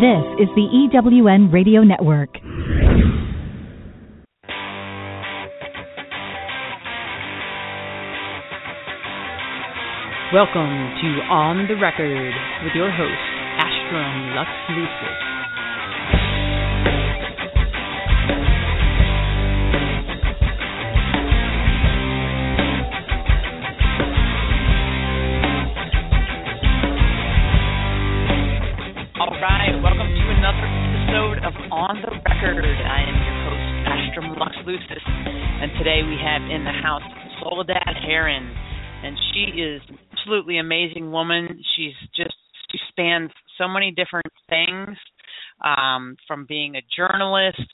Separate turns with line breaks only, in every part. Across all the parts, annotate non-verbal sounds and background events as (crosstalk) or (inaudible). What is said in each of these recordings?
This is the EWN Radio Network.
Welcome to On the Record with your host, Astrum Lux Lucis. Is absolutely amazing woman. She's just she spans so many different things, um, from being a journalist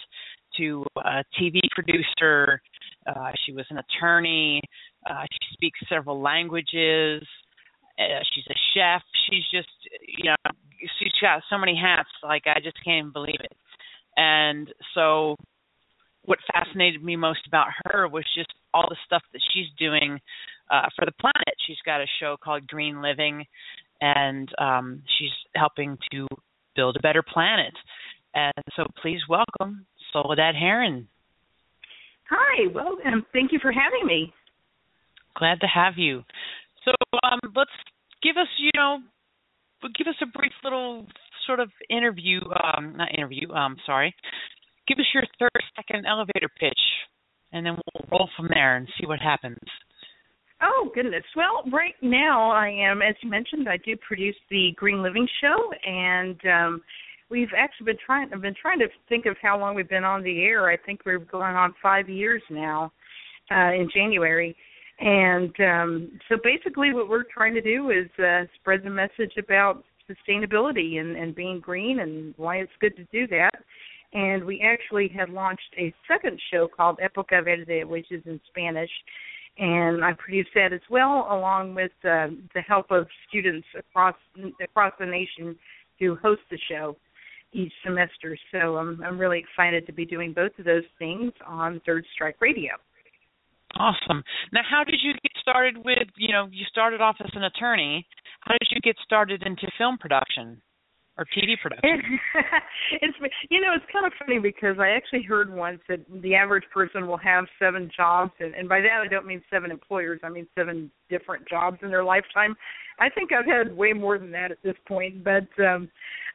to a TV producer. Uh, she was an attorney. Uh, she speaks several languages. Uh, she's a chef. She's just, you know, she's got so many hats. Like I just can't even believe it. And so, what fascinated me most about her was just all the stuff that she's doing uh, for the planet. She's got a show called Green Living, and um, she's helping to build a better planet. And so, please welcome Soledad Haren.
Hi, well, um, thank you for having me.
Glad to have you. So um, let's give us, you know, give us a brief little sort of interview, um, not interview, um, sorry. Give us your 30 second elevator pitch, and then we'll roll from there and see what happens.
Oh goodness. Well, right now I am, as you mentioned, I do produce the Green Living Show, and um, we've actually been trying. I've been trying to think of how long we've been on the air. I think we're going on five years now uh, in January, and um, so basically, what we're trying to do is uh, spread the message about sustainability and, and being green and why it's good to do that. And we actually had launched a second show called Epoca Verde, which is in Spanish and I produce that as well, along with uh, the help of students across across the nation who host the show each semester. So I'm I'm really excited to be doing both of those things on Third Strike Radio.
Awesome. Now, how did you get started with? You know, you started off as an attorney. How did you get started into film production? Or TV production? (laughs)
it's you know it's kind of funny because I actually heard once that the average person will have seven jobs, and, and by that I don't mean seven employers. I mean seven different jobs in their lifetime. I think I've had way more than that at this point, but um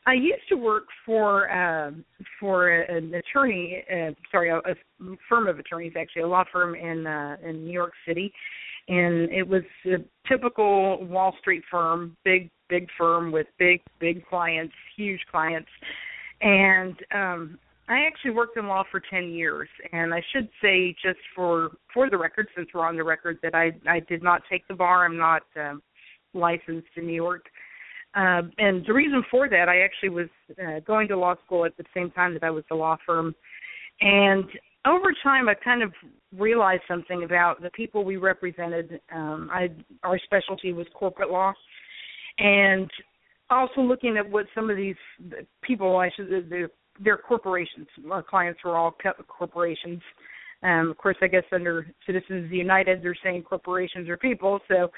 I used to work for um for an attorney, uh, sorry, a, a firm of attorneys actually, a law firm in uh in New York City, and it was a typical Wall Street firm, big big firm with big big clients, huge clients, and um, I actually worked in law for 10 years, and I should say just for for the record, since we're on the record, that I I did not take the bar. I'm not um, licensed in New York. Uh, and the reason for that, I actually was uh, going to law school at the same time that I was a law firm, and over time, I kind of realized something about the people we represented. Um, I our specialty was corporate law, and also looking at what some of these people, I should, their, their corporations, our clients were all corporations. Um, of course, I guess under Citizens United, they're saying corporations are people. So,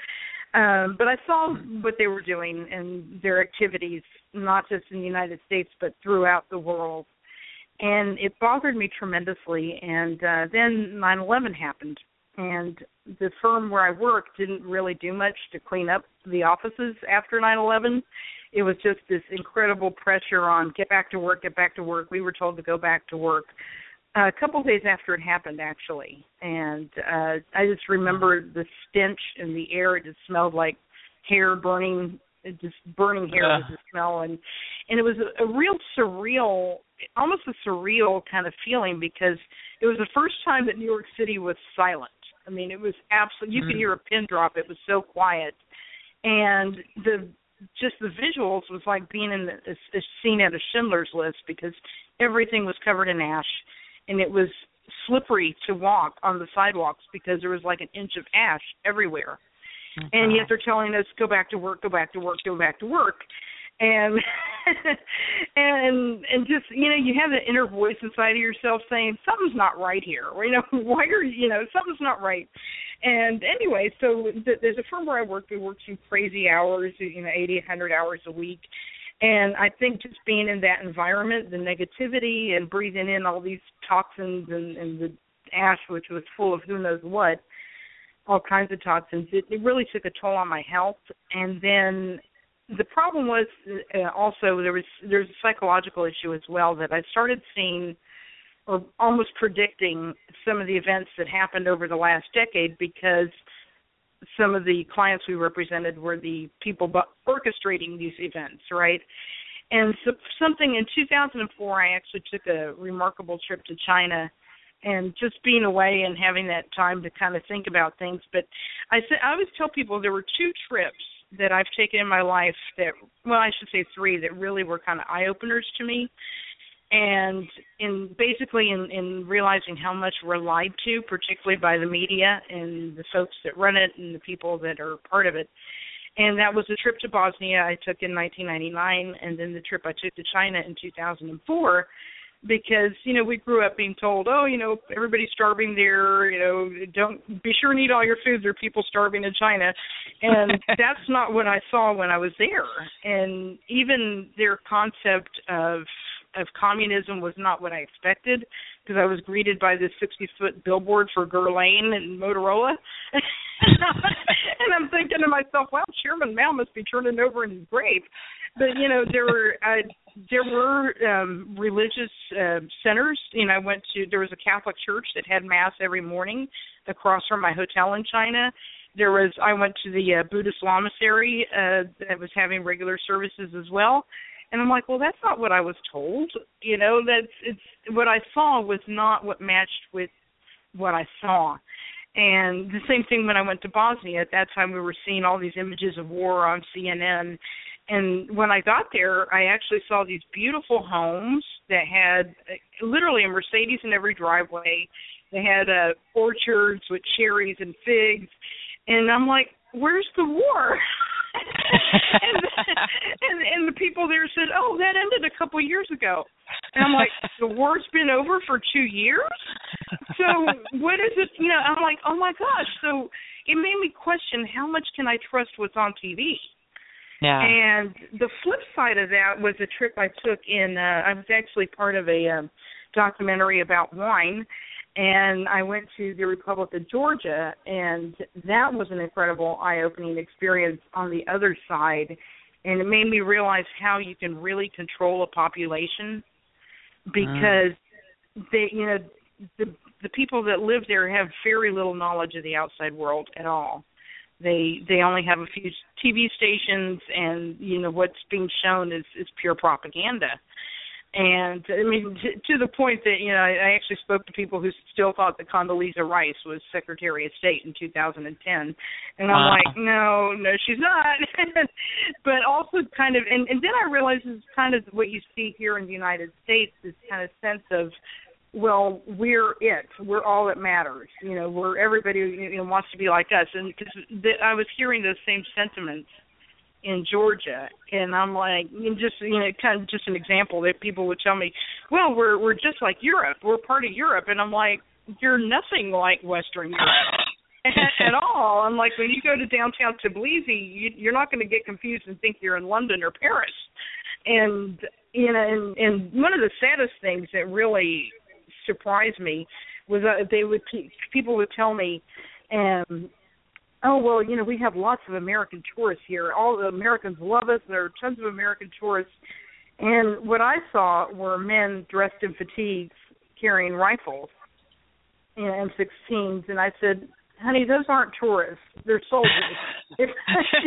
um, but I saw what they were doing and their activities, not just in the United States, but throughout the world. And it bothered me tremendously. And uh, then 9/11 happened, and the firm where I worked didn't really do much to clean up the offices after 9/11. It was just this incredible pressure on get back to work, get back to work. We were told to go back to work. Uh, a couple of days after it happened, actually, and uh, I just remember the stench in the air. It just smelled like hair burning, just burning hair was the smell, and and it was a, a real surreal, almost a surreal kind of feeling because it was the first time that New York City was silent I mean, it was absolutely you mm. could hear a pin drop. It was so quiet, and the just the visuals was like being in the, a, a scene at a Schindler's List because everything was covered in ash, and it was slippery to walk on the sidewalks because there was like an inch of ash everywhere. Okay. And yet they're telling us go back to work, go back to work, go back to work and (laughs) and and just you know you have the inner voice inside of yourself saying something's not right here you know (laughs) why are you know something's not right and anyway so th- there's a firm where i work we work some crazy hours you know eighty hundred hours a week And I think just being in that environment, the negativity and breathing in all these toxins and, and the ash, which was full of who knows what, all kinds of toxins, it, it really took a toll on my health. And then the problem was uh, also there was there's a psychological issue as well that I started seeing or almost predicting some of the events that happened over the last decade because some of the clients we represented were the people orchestrating these events, right? And so something in 2004, I actually took a remarkable trip to China, and just being away and having that time to kind of think about things. But I said I always tell people there were two trips that I've taken in my life that, well, I should say three that really were kind of eye openers to me and in basically in, in realizing how much we're lied to, particularly by the media and the folks that run it and the people that are part of it. And that was the trip to Bosnia I took in 1999, and then the trip I took to China in 2004 because you know we grew up being told oh you know everybody's starving there you know don't be sure and eat all your food there are people starving in china. And (laughs) that's not what i saw when i was there. And even their concept of of communism was not what I expected because I was greeted by this 60 foot billboard for Guerlain and Motorola. (laughs) and I'm thinking to myself, wow, Chairman Mao must be turning over in his grave. But you know, there were (laughs) uh, there were um religious uh, centers. You know, I went to there was a Catholic church that had mass every morning across from my hotel in China. There was I went to the uh, Buddhist lamasery uh, that was having regular services as well and I'm like, well, that's not what I was told. You know, that's it's what I saw was not what matched with what I saw. And the same thing when I went to Bosnia. At that time, we were seeing all these images of war on CNN. And when I got there, I actually saw these beautiful homes that had uh, literally a Mercedes in every driveway. They had uh, orchards with cherries and figs. And I'm like, where's the war? (laughs) and, and and the people there said, "Oh, that ended a couple of years ago." And I'm like, "The war's been over for two years." So what is it? You know, I'm like, "Oh my gosh!" So it made me question how much can I trust what's on TV.
Yeah.
And the flip side of that was a trip I took in. uh I was actually part of a um, documentary about wine and I went to the Republic of Georgia, and that was an incredible eye-opening experience on the other side, and it made me realize how you can really control a population because they, you know, the the people that live there have very little knowledge of the outside world at all. They they only have a few TV stations, and you know what's being shown is is pure propaganda and I mean to, to the point that you know I, I actually spoke to people who still thought that Condoleezza Rice was Secretary of State in 2010, and I'm wow. like, no, no, she's not. (laughs) but also kind of, and, and then I realized it's kind of what you see here in the United States, this kind of sense of well, we're it. We're all that matters. You know, we're everybody you know wants to be like us, and because I was hearing those same sentiments in Georgia, and I'm like, just you know, kind of just an example that people would tell me, well, we're we're just like Europe, we're part of Europe, and I'm like, you're nothing like Western Europe. (laughs) at, at all. I'm like when you go to downtown Tbilisi, you, you're not going to get confused and think you're in London or Paris. And you know, and, and one of the saddest things that really surprised me was that they would people would tell me, um, oh well, you know, we have lots of American tourists here. All the Americans love us. There are tons of American tourists. And what I saw were men dressed in fatigues carrying rifles and M16s, and I said, "Honey, those aren't tourists. They're soldiers. (laughs) if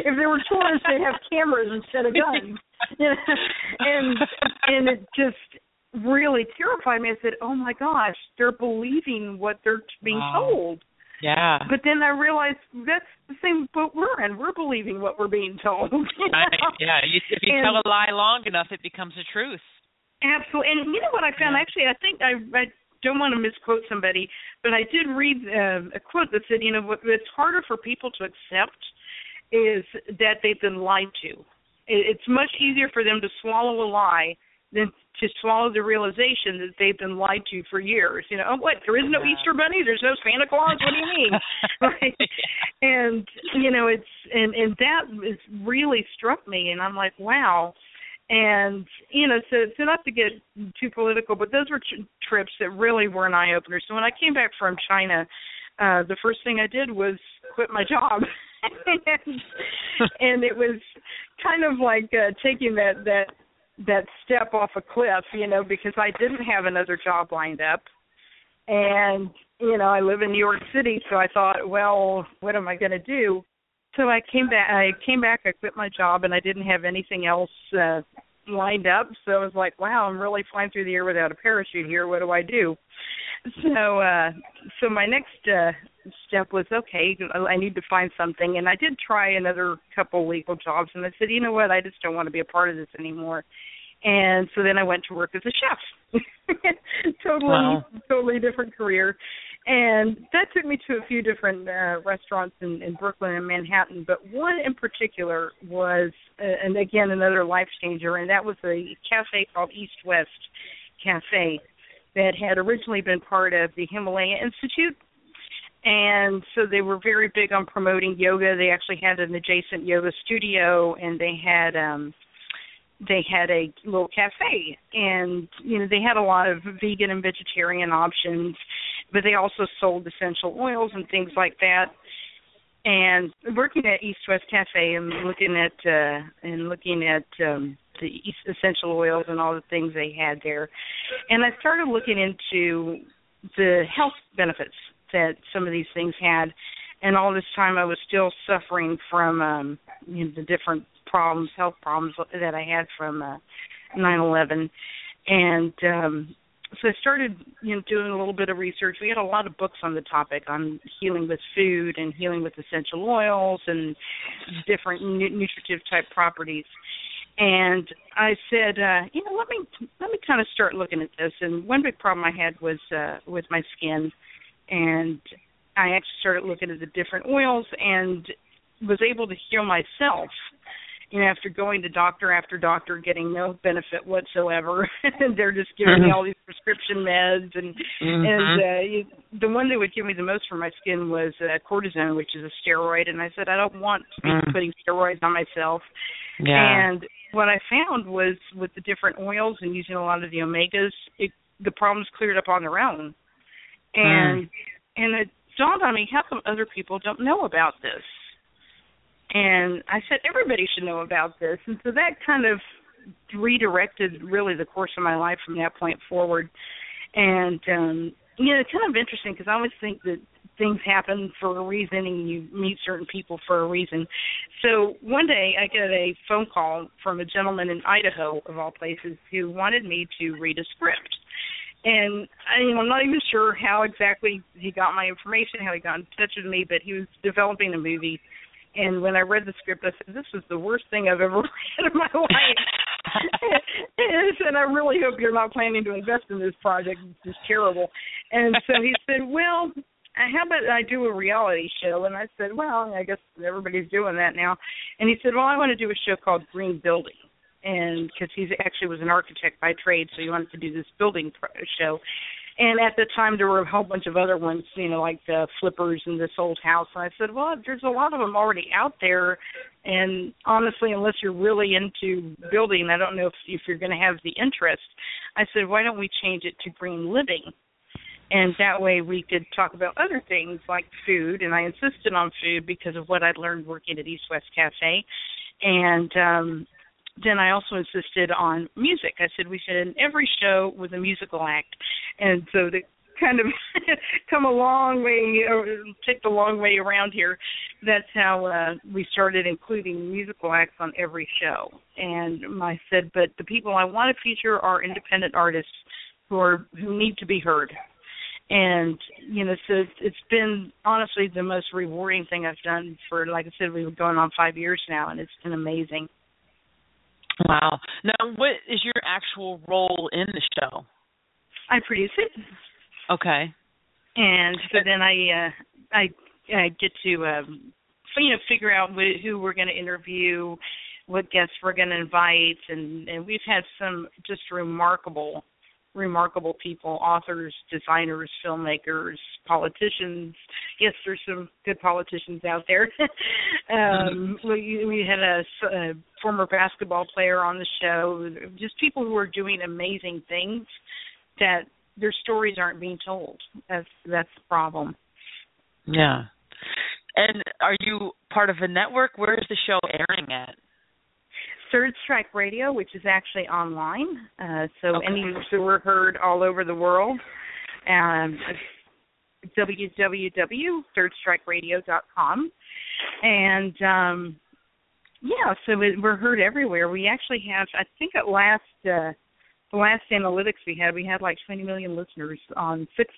if they were tourists, they'd have cameras instead of guns." (laughs) You know? and and it just really terrified me. I said, "Oh my gosh, they're believing what they're being wow. told."
Yeah.
But then I realized that's the same boat we're in. We're believing what we're being told. (laughs)
right. Yeah. You, if you and, tell a lie long enough, it becomes a truth.
Absolutely. And you know what I found? Yeah. Actually, I think I, I don't want to misquote somebody, but I did read uh, a quote that said, you know, what it's harder for people to accept is that they've been lied to. It, It's much easier for them to swallow a lie than to swallow the realization that they've been lied to for years. You know, oh, what? There is no. Easter bunny. There's no Santa Claus. What do you mean? (laughs) right? And you know, it's and and that is really struck me, and I'm like, wow. and you know, so so not to get too political, but those were t- trips that really were an eye opener. So when I came back from China, uh the first thing I did was quit my job. (laughs) and, and it was kind of like uh, taking that that that step off a cliff, you know, because I didn't have another job lined up. And, you know, I live in New York City, so I thought, well, what am I going to do? So I came back I came back, I quit my job and I didn't have anything else uh lined up. So I was like, wow, I'm really flying through the air without a parachute here. What do I do? So uh so my next uh step was okay, I need to find something and I did try another couple legal jobs and I said, you know what, I just don't want to be a part of this anymore. And so then I went to work as a chef. (laughs) totally wow. totally different career. And that took me to a few different uh, restaurants in, in Brooklyn and Manhattan, but one in particular was, uh, and again, another life changer, and that was a cafe called East West Cafe that had originally been part of the Himalaya Institute. And so they were very big on promoting yoga. They actually had an adjacent yoga studio, and they had um, they had a little cafe and you know they had a lot of vegan and vegetarian options but they also sold essential oils and things like that and working at east west cafe and looking at uh and looking at um the essential oils and all the things they had there. And i started looking into the health benefits that some of these things had. And all this time i was still suffering from um you know the different problems, health problems that I had from uh, 9/11, and um, so I started, you know, doing a little bit of research. We had a lot of books on the topic on healing with food and healing with essential oils and different nu- nutritive type properties. And I said, uh, you know, let me let me kind of start looking at this. And one big problem I had was uh, with my skin, and I actually started looking at the different oils and was able to heal myself you know, after going to doctor after doctor, getting no benefit whatsoever, (laughs) and they're just giving mm-hmm. me all these prescription meds, and mm-hmm. and uh, you, the one that would give me the most for my skin was uh, cortisone, which is a steroid, and I said I don't want to be mm. putting steroids on myself. Yeah. And what I found was with the different oils and using a lot of the omegas, it, the problems cleared up on their own, and mm. and it dawned on me how come other people don't know about this and I said everybody should know about this, and so that kind of redirected really the course of my life from that point forward. And um, you know, it's kind of interesting because I always think that things happen for a reason and you meet certain people for a reason. So one day I get a phone call from a gentleman in Idaho of all places who wanted me to read a script. And I, know, I'm not even sure how exactly he got my information, how he got in touch with me, but he was developing a movie and when I read the script, I said, "This is the worst thing I've ever (laughs) read in my life." (laughs) and I "I really hope you're not planning to invest in this project. It's just terrible." And so he (laughs) said, "Well, how about I do a reality show?" And I said, "Well, I guess everybody's doing that now." And he said, "Well, I want to do a show called Green Building." And because he actually was an architect by trade, so he wanted to do this building pro- show. And at the time, there were a whole bunch of other ones, you know, like the flippers and this old house. And I said, well, there's a lot of them already out there. And honestly, unless you're really into building, I don't know if, if you're going to have the interest. I said, why don't we change it to green living? And that way we could talk about other things like food. And I insisted on food because of what I'd learned working at East West Cafe. And um then I also insisted on music. I said we should end every show with a musical act, and so to kind of (laughs) come a long way, take the long way around here, that's how uh, we started including musical acts on every show. And I said, but the people I want to feature are independent artists who are who need to be heard. And you know, so it's been honestly the most rewarding thing I've done for, like I said, we've been going on five years now, and it's been amazing.
Wow. Now, what is your actual role in the show?
I produce it.
Okay.
And so then I uh I I get to um you know figure out wh- who we're going to interview, what guests we're going to invite and and we've had some just remarkable remarkable people, authors, designers, filmmakers, politicians, yes, there's some good politicians out there. (laughs) um, we, we had a, a former basketball player on the show, just people who are doing amazing things that their stories aren't being told. That's that's the problem.
Yeah. And are you part of a network? Where is the show airing at?
Third Strike Radio, which is actually online, uh, so
okay.
any so we're heard all over the world. Um, www.thirdstrikeradio.com, and um, yeah, so it, we're heard everywhere. We actually have, I think, at last uh, the last analytics we had, we had like 20 million listeners on six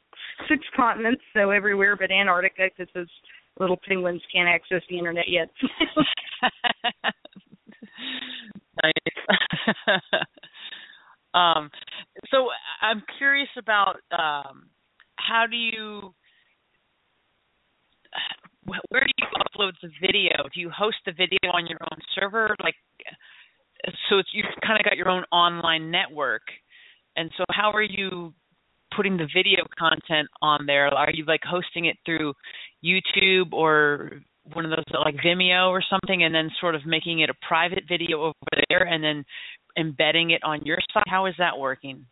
six (laughs) continents, so everywhere but Antarctica, because those little penguins can't access the internet yet. (laughs) (laughs)
nice. (laughs) um, so I'm curious about um, how do you where do you upload the video? Do you host the video on your own server? Like, so it's, you've kind of got your own online network, and so how are you putting the video content on there? Are you like hosting it through YouTube or one of those like Vimeo or something, and then sort of making it a private video over there, and then embedding it on your site? How is that working?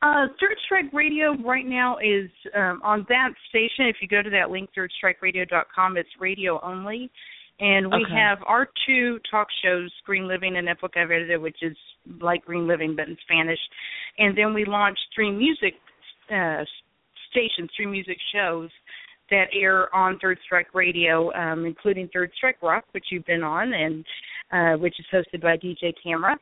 Uh, Third Strike Radio right now is um, on that station. If you go to that link, thirdstrikeradio.com, it's radio only. And we
Okay.
have our two talk shows, Green Living and Epoca Verde, which is like Green Living but in Spanish. And then we launched three music uh, stations, three music shows that air on Third Strike Radio, um, including Third Strike Rock, which you've been on, and uh, which is hosted by DJ Tamara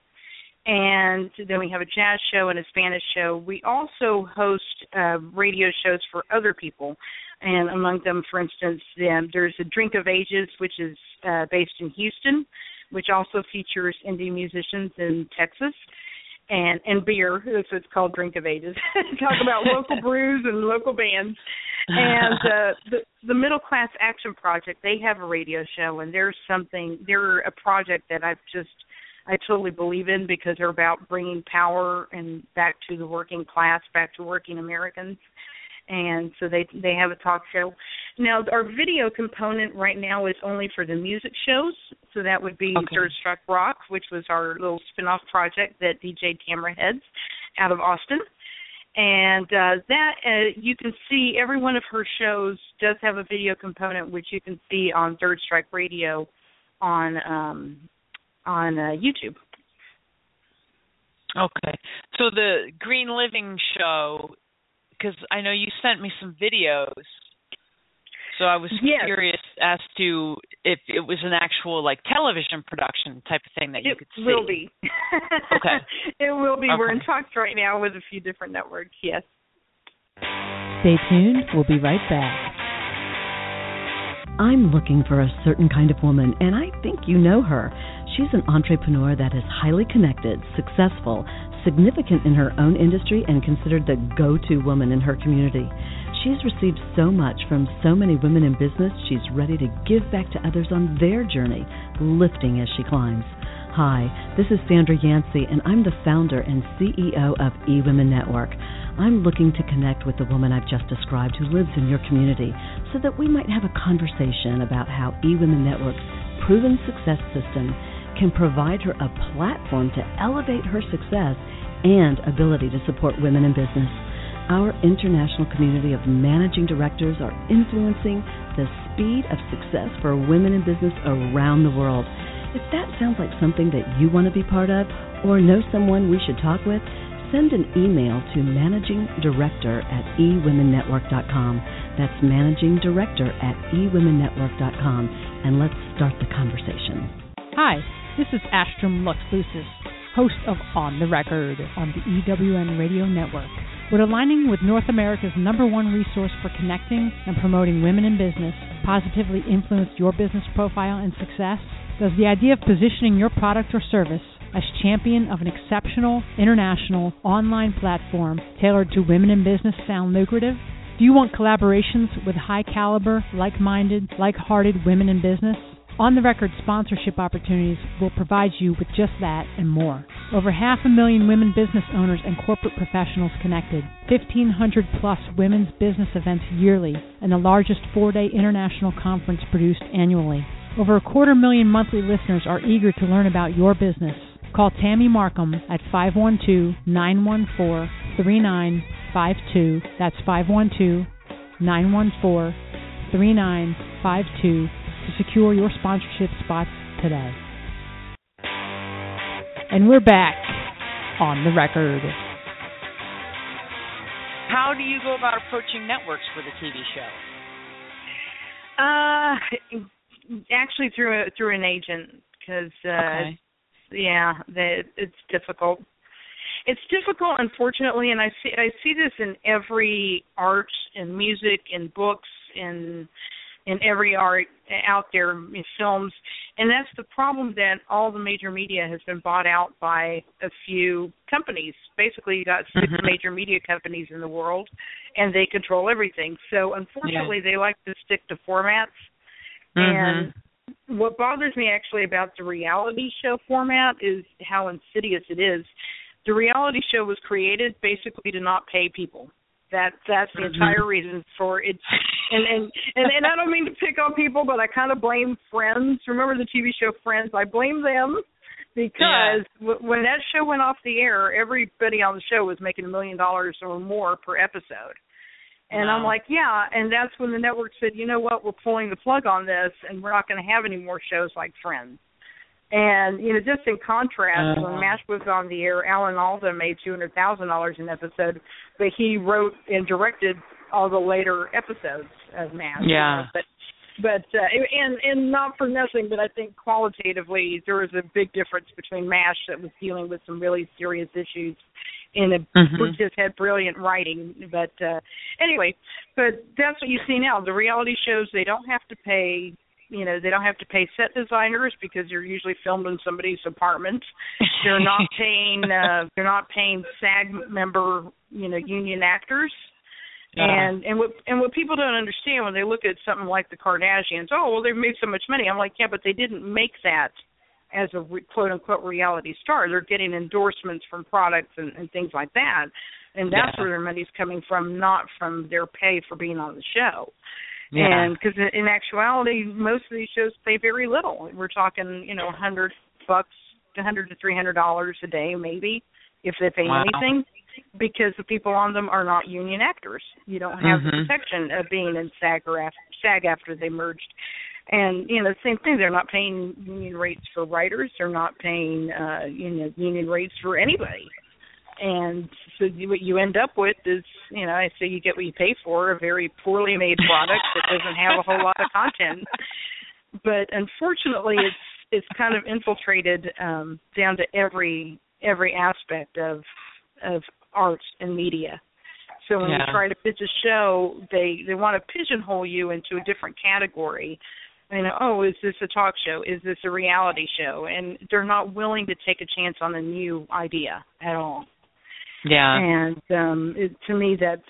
and then we have a jazz show and a Spanish show. We also host uh, radio shows for other people, and among them, for instance, um, there's a Drink of Ages, which is uh, based in Houston, which also features indie musicians in Texas. And and beer, so it's called Drink of Ages. (laughs) Talk about local (laughs) brews and local bands. And uh, (laughs) the the Middle Class Action Project, they have a radio show, and there's something. They're a project that I've just I totally believe in because they're about bringing power and back to the working class, back to working Americans. And so they they have a talk show. Now our video component right now is only for the music shows, so that would be
Okay.
Third Strike Rock, which was our little spin-off project that DJ Tamara heads out of Austin. And uh, that uh, you can see every one of her shows does have a video component, which you can see on Third Strike Radio on um, on uh, YouTube.
Okay. So the Green Living show, because I know you sent me some videos. So I was
Yes.
curious as to if it was an actual like television production type of thing that you
it
could see.
It will be.
Okay. (laughs)
It will be. We're in talks right now with a few different networks. Yes.
Stay tuned. We'll be right back.
I'm looking for a certain kind of woman, and I think you know her. She's an entrepreneur that is highly connected, successful, significant in her own industry, and considered the go to woman in her community. She's received so much from so many women in business, she's ready to give back to others on their journey, lifting as she climbs. Hi, this is Sandra Yancey, and I'm the founder and CEO of eWomen Network. I'm looking to connect with the woman I've just described who lives in your community so that we might have a conversation about how eWomen Network's proven success system can provide her a platform to elevate her success and ability to support women in business. Our international community of managing directors are influencing the speed of success for women in business around the world. If that sounds like something that you want to be part of or know someone we should talk with, send an email to managing director at ewomennetwork.com. That's managing director at ewomennetwork.com, and let's start the conversation.
Hi, this is Astrum Lux Lucis, host of On the Record on the EWN Radio Network. Would aligning with North America's number one resource for connecting and promoting women in business positively influence your business profile and success? Does the idea of positioning your product or service as champion of an exceptional international online platform tailored to women in business sound lucrative? Do you want collaborations with high caliber, like minded, like hearted women in business? On the Record sponsorship opportunities will provide you with just that and more. Over half a million women business owners and corporate professionals connected, 1,500 plus women's business events yearly, and the largest four day international conference produced annually. Over a quarter million monthly listeners are eager to learn about your business. Call Tammy Markham at 512 914 3952. That's 512 914 3952 to secure your sponsorship spots today. And we're back on the record.
How do you go about approaching networks for the TV show?
Uh, actually through a, through an agent because uh,
Okay.
yeah, that it's difficult. It's difficult, unfortunately, and I see I see this in every art, in music, in books, in in every art out there, in films, and that's the problem that all the major media has been bought out by a few companies. Basically, you got 6
Mhm.
major media companies in the world, and they control everything. So, unfortunately, they like to stick to formats. And what bothers me actually about the reality show format is how insidious it is. The reality show was created basically to not pay people. That that's the
Mhm.
entire reason for it. And and and, and I don't mean to pick on people, but I kind of blame Friends. Remember the TV show Friends? I blame them because w- when that show went off the air, everybody on the show was making a million dollars or more per episode. And I'm like, yeah, and that's when the network said, you know what, we're pulling the plug on this, and we're not going to have any more shows like Friends. And you know, just in contrast,
Uh.
when MASH was on the air, Alan Alda made two hundred thousand dollars an episode, but he wrote and directed all the later episodes of MASH. you
Yeah.
know, But but uh, and and not for nothing, but I think qualitatively there was a big difference between MASH that was dealing with some really serious issues, and it
Mhm.
just had brilliant writing. But uh anyway, but that's what you see now. The reality shows they don't have to pay. You know, they don't have to pay set designers because they're usually filmed in somebody's apartment. (laughs) They're not paying. uh They're not paying SAG member, you know, union actors.
Yeah.
And and what and what people don't understand when they look at something like the Kardashians, oh well, they've made so much money. I'm like, yeah, but they didn't make that as a re- quote unquote reality star. They're getting endorsements from products and, and things like that, and that's
Yeah.
where their money's coming from, not from their pay for being on the show.
Yeah.
And because in actuality, most of these shows pay very little. We're talking, you know, a hundred bucks, a hundred to three hundred dollars a day, maybe, if they pay
Wow.
anything, because the people on them are not union actors. You don't have the
Mhm.
protection of being in SAG or AFTRA, SAG after they merged. And you know, the same thing. They're not paying union rates for writers. They're not paying, uh, you know, union rates for anybody and so you, what you end up with is you know I say you get what you pay for a very poorly made product that doesn't have a whole lot of content but unfortunately it's it's kind of infiltrated um down to every every aspect of of art and media so when
Yeah.
you try to pitch a show they they want to pigeonhole you into a different category you know, oh, is this a talk show? Is this a reality show? And they're not willing to take a chance on a new idea at all
yeah.
and um it, to me that's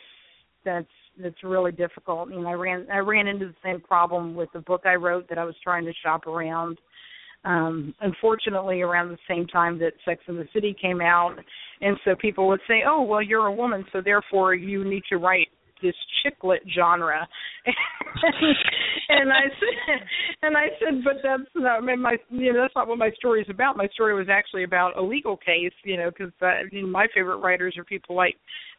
that's that's really difficult you know i ran i ran into the same problem with the book i wrote that i was trying to shop around um unfortunately around the same time that sex and the city came out and so people would say oh well you're a woman so therefore you need to write this chick lit genre. (laughs) And i said and i said but that's not my you know that's not what my story is about. My story was actually about a legal case you know because uh, you know, my favorite writers are people like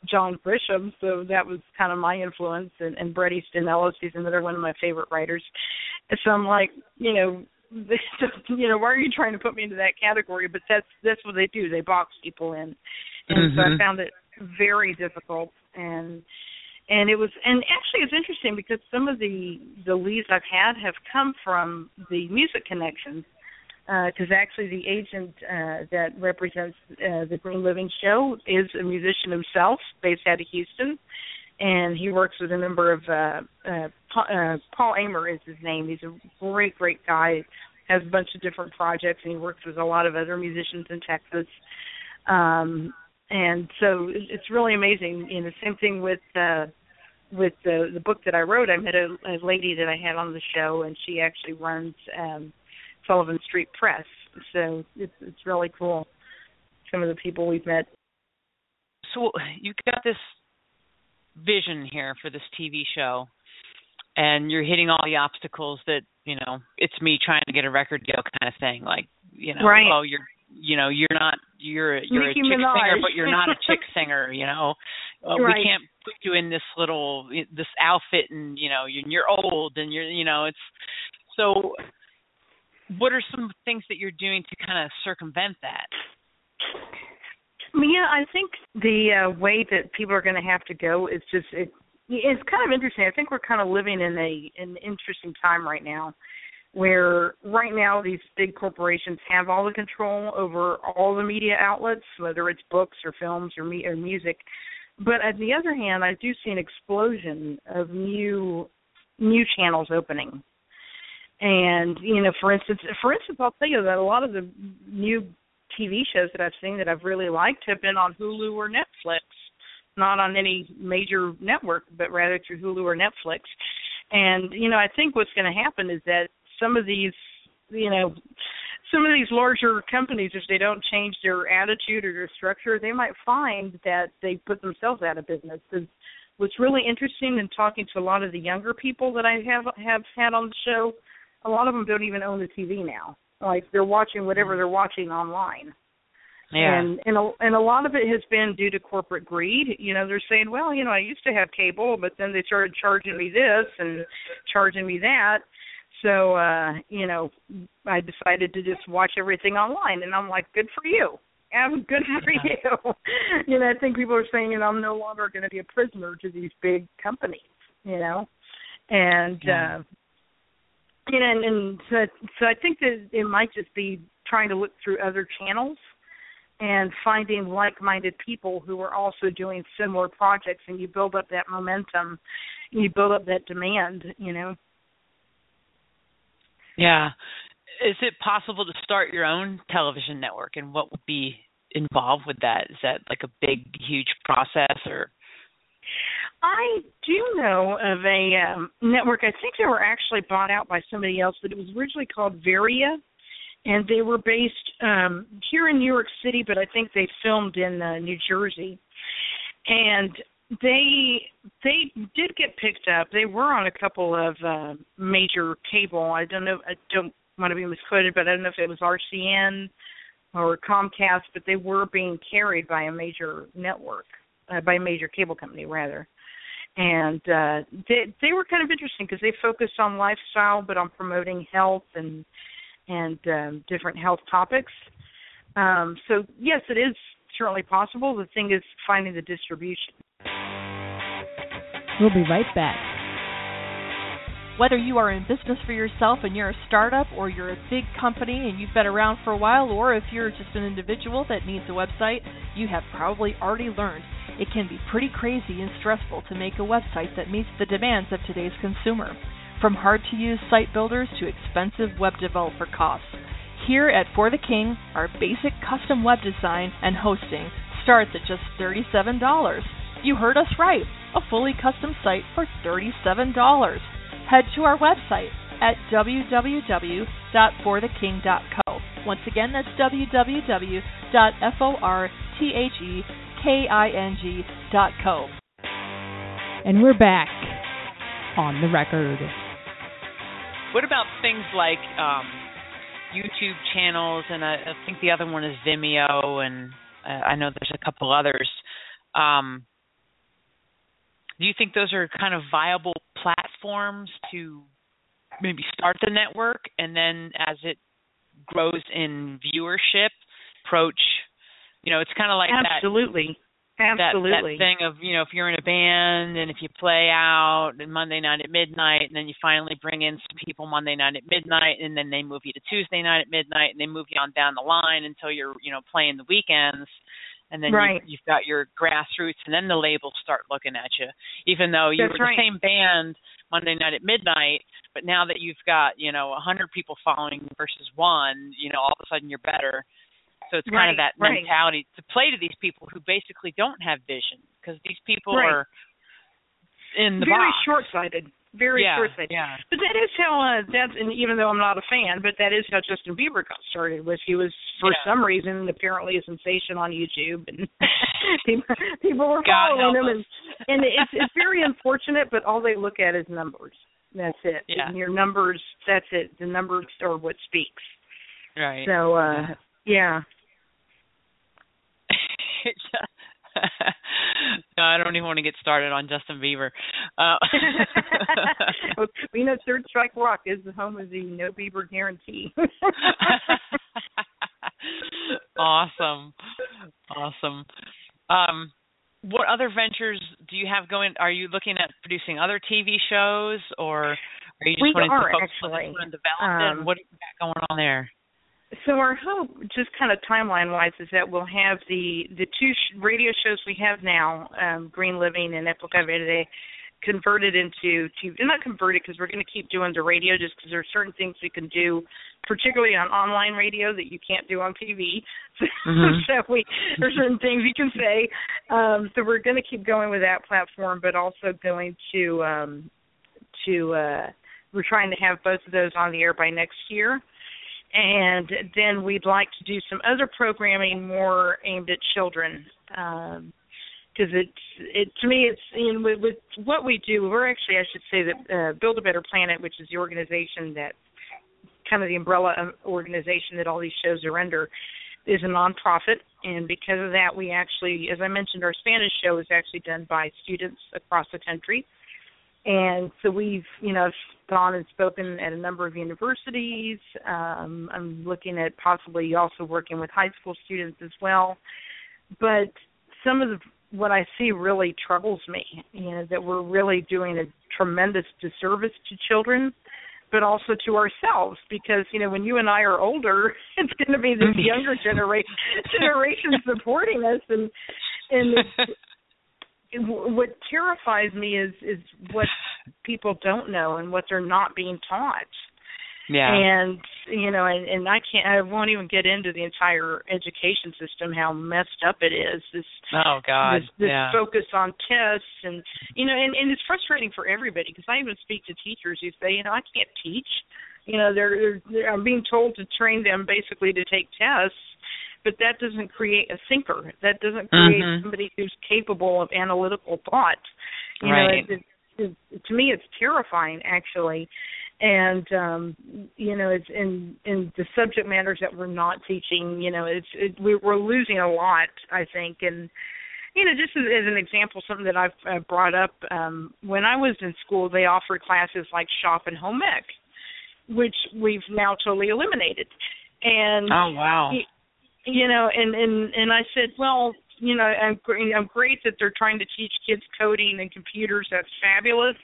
john grisham so that was kind of my influence and, and bret easton ellis he's another one of my favorite writers. And so i'm like you know (laughs) you know why are you trying to put me into that category? But that's that's what they do. They box people in. And so i
Mhm.
found it very difficult and and it was and actually it's interesting because some of the the leads I've had have come from the music connections because actually the agent uh, that represents uh, the Green Living Show is a musician himself, based out of Houston, and he works with a number of uh, uh, Pa- uh, Paul Amer is his name. He's a great, great guy. Has a bunch of different projects, and he works with a lot of other musicians in Texas. Um, and so it's really amazing. You know, same thing with uh, with the the book that I wrote, I met a, a lady that I had on the show, and she actually runs um, Sullivan Street Press. So it's it's really cool. Some of the people we've met.
So you got this vision here for this TV show, and you're hitting all the obstacles that you know. It's me trying to get a record deal, kind of thing. Like you know,
right.
oh, you're you know you're not you're you're
Nicki
a chick
Minaj.
singer but you're not a chick (laughs) singer you know uh,
Right.
we can't put you in this little this outfit and you know you're, you're old and you're you know it's so what are some things that you're doing to kind of circumvent that
Yeah, I think the uh, way that people are going to have to go is just it. It's kind of interesting. I think we're kind of living in a an interesting time right now, where right now these big corporations have all the control over all the media outlets, whether it's books or films or, me- or music. But on the other hand, I do see an explosion of new new channels opening. And you know, for instance, for instance, I'll tell you that a lot of the new TV shows that I've seen that I've really liked have been on Hulu or Netflix, not on any major network, but rather through Hulu or Netflix. And you know, I think what's going to happen is that some of these, you know, some of these larger companies, if they don't change their attitude or their structure, they might find that they put themselves out of business. 'Cause what's really interesting in talking to a lot of the younger people that I have have had on the show, a lot of them don't even own the TV now. Like they're watching whatever they're watching online.
yeah
And and a, and a lot of it has been due to corporate greed. You know, they're saying, well, you know, I used to have cable, but then they started charging me this and charging me that. So, uh, you know, I decided to just watch everything online, and I'm like, good for you. I'm good for (laughs) you. (laughs) you know, I think people are saying, you know, I'm no longer going to be a prisoner to these big companies. You know, and
Yeah.
uh, you know, and, and so, so I think that it might just be trying to look through other channels and finding like-minded people who are also doing similar projects, and you build up that momentum, you build up that demand. You know.
Yeah is it possible to start your own television network and what would be involved with that is that like a big huge process or
I do know of a um, network. I think they were actually bought out by somebody else, but it was originally called Veria, and they were based um, here in New York City, but I think they filmed in uh, New Jersey. And they they did get picked up. They were on a couple of uh, major cable. I don't know. I don't want to be misquoted, but I don't know if it was RCN or Comcast, but they were being carried by a major network uh, by a major cable company rather. And uh, they they were kind of interesting because they focused on lifestyle, but on promoting health and and um, different health topics. Um, so yes, it is certainly possible. The thing is finding the distribution.
We'll be right back.
Whether you are in business for yourself and you're a startup, or you're a big company and you've been around for a while, or if you're just an individual that needs a website, you have probably already learned it can be pretty crazy and stressful to make a website that meets the demands of today's consumer. From hard to use site builders to expensive web developer costs. Here at For the King, our basic custom web design and hosting starts at just $37. You heard us right, a fully custom site for $37 head to our website at www.fortheking.co. Once again, that's www.fortheking.co.
And we're back on the record.
What about things like um, YouTube channels, and I, I think the other one is Vimeo, and uh, I know there's a couple others. Um, do you think those are kind of viable platforms to maybe start the network, and then as it grows in viewership, approach? You know, it's kind of like that
Absolutely.
that
Absolutely.
that thing of you know if you're in a band and if you play out and Monday night at midnight and then you finally bring in some people Monday night at midnight and then they move you to Tuesday night at midnight and they move you on down the line until you're you know playing the weekends and then
Right.
you, you've got your grassroots and then the labels start looking at you even though you
That's
were
right.
the same band Monday night at midnight but now that you've got you know a hundred people following versus one you know all of a sudden you're better so it's kind of that
right.
mentality to play to these people who basically don't have vision because these people
Right.
are in the
very
box.
short-sighted. Very
yeah,
short-sighted.
Yeah.
But that is how uh, that's and even though I'm not a fan, but that is how Justin Bieber got started. Was he was for
Yeah.
some reason apparently a sensation on YouTube, and (laughs) people, people were (laughs)
God
following him, and (laughs) and it's it's very unfortunate. But all they look at is numbers. That's it.
Yeah.
And your numbers. That's it. The numbers are what speaks.
Right.
So uh yeah.
no, I don't even want to get started on Justin Bieber. Uh, (laughs)
we know Third Strike Rock is the home of the no Bieber guarantee. (laughs)
awesome, awesome. Um, what other ventures do you have going? Are you looking at producing other TV shows, or are you just
We
wanting
are,
to focus on
actually.
this one and develop it?
Um,
What do you got going on there?
So our hope, just kind of timeline wise, is that we'll have the the two sh- radio shows we have now, um, Green Living and Epoca Verde, converted into TV. Not converted because we're going to keep doing the radio, just because there are certain things we can do, particularly on online radio that you can't do on TV. (laughs)
Mhm.
so we there's certain things you can say. Um, so we're going to keep going with that platform, but also going to um, to uh, we're trying to have both of those on the air by next year and then we'd like to do some other programming more aimed at children because it's it to me it's you know with, with what we do we're actually I should say that uh, Build a Better Planet which is the organization that kind of the umbrella um, organization that all these shows are under is a nonprofit. And because of that we actually as I mentioned our Spanish show is actually done by students across the country and so we've you know gone and spoken at a number of universities. Um i'm looking at possibly also working with high school students as well. But some of the what i see really troubles me you know that we're really doing a tremendous disservice to children but also to ourselves. Because you know when you and i are older (laughs) it's going to be this (laughs) younger generation generation (laughs) supporting us. And and it's what terrifies me is is what people don't know and what they're not being taught
Yeah.
and you know and and i can't i won't even get into the entire education system how messed up it is this
oh God.
this, this
yeah.
focus on tests and you know and and it's frustrating for everybody because i even speak to teachers who say you know i can't teach you know they're, they're, they're i'm being told to train them basically to take tests but that doesn't create a thinker that doesn't create
Mhm.
somebody who's capable of analytical thought you
Right.
know it, it, it, to me it's terrifying actually and um you know it's in in the subject matters that we're not teaching you know it's it, we, we're losing a lot i think and you know just as, as an example something that i've uh, brought up um when i was in school they offered classes like shop and home ec which we've now totally eliminated and
Oh wow.
You know and and and i said well you know i'm i'm great that they're trying to teach kids coding and computers. That's fabulous.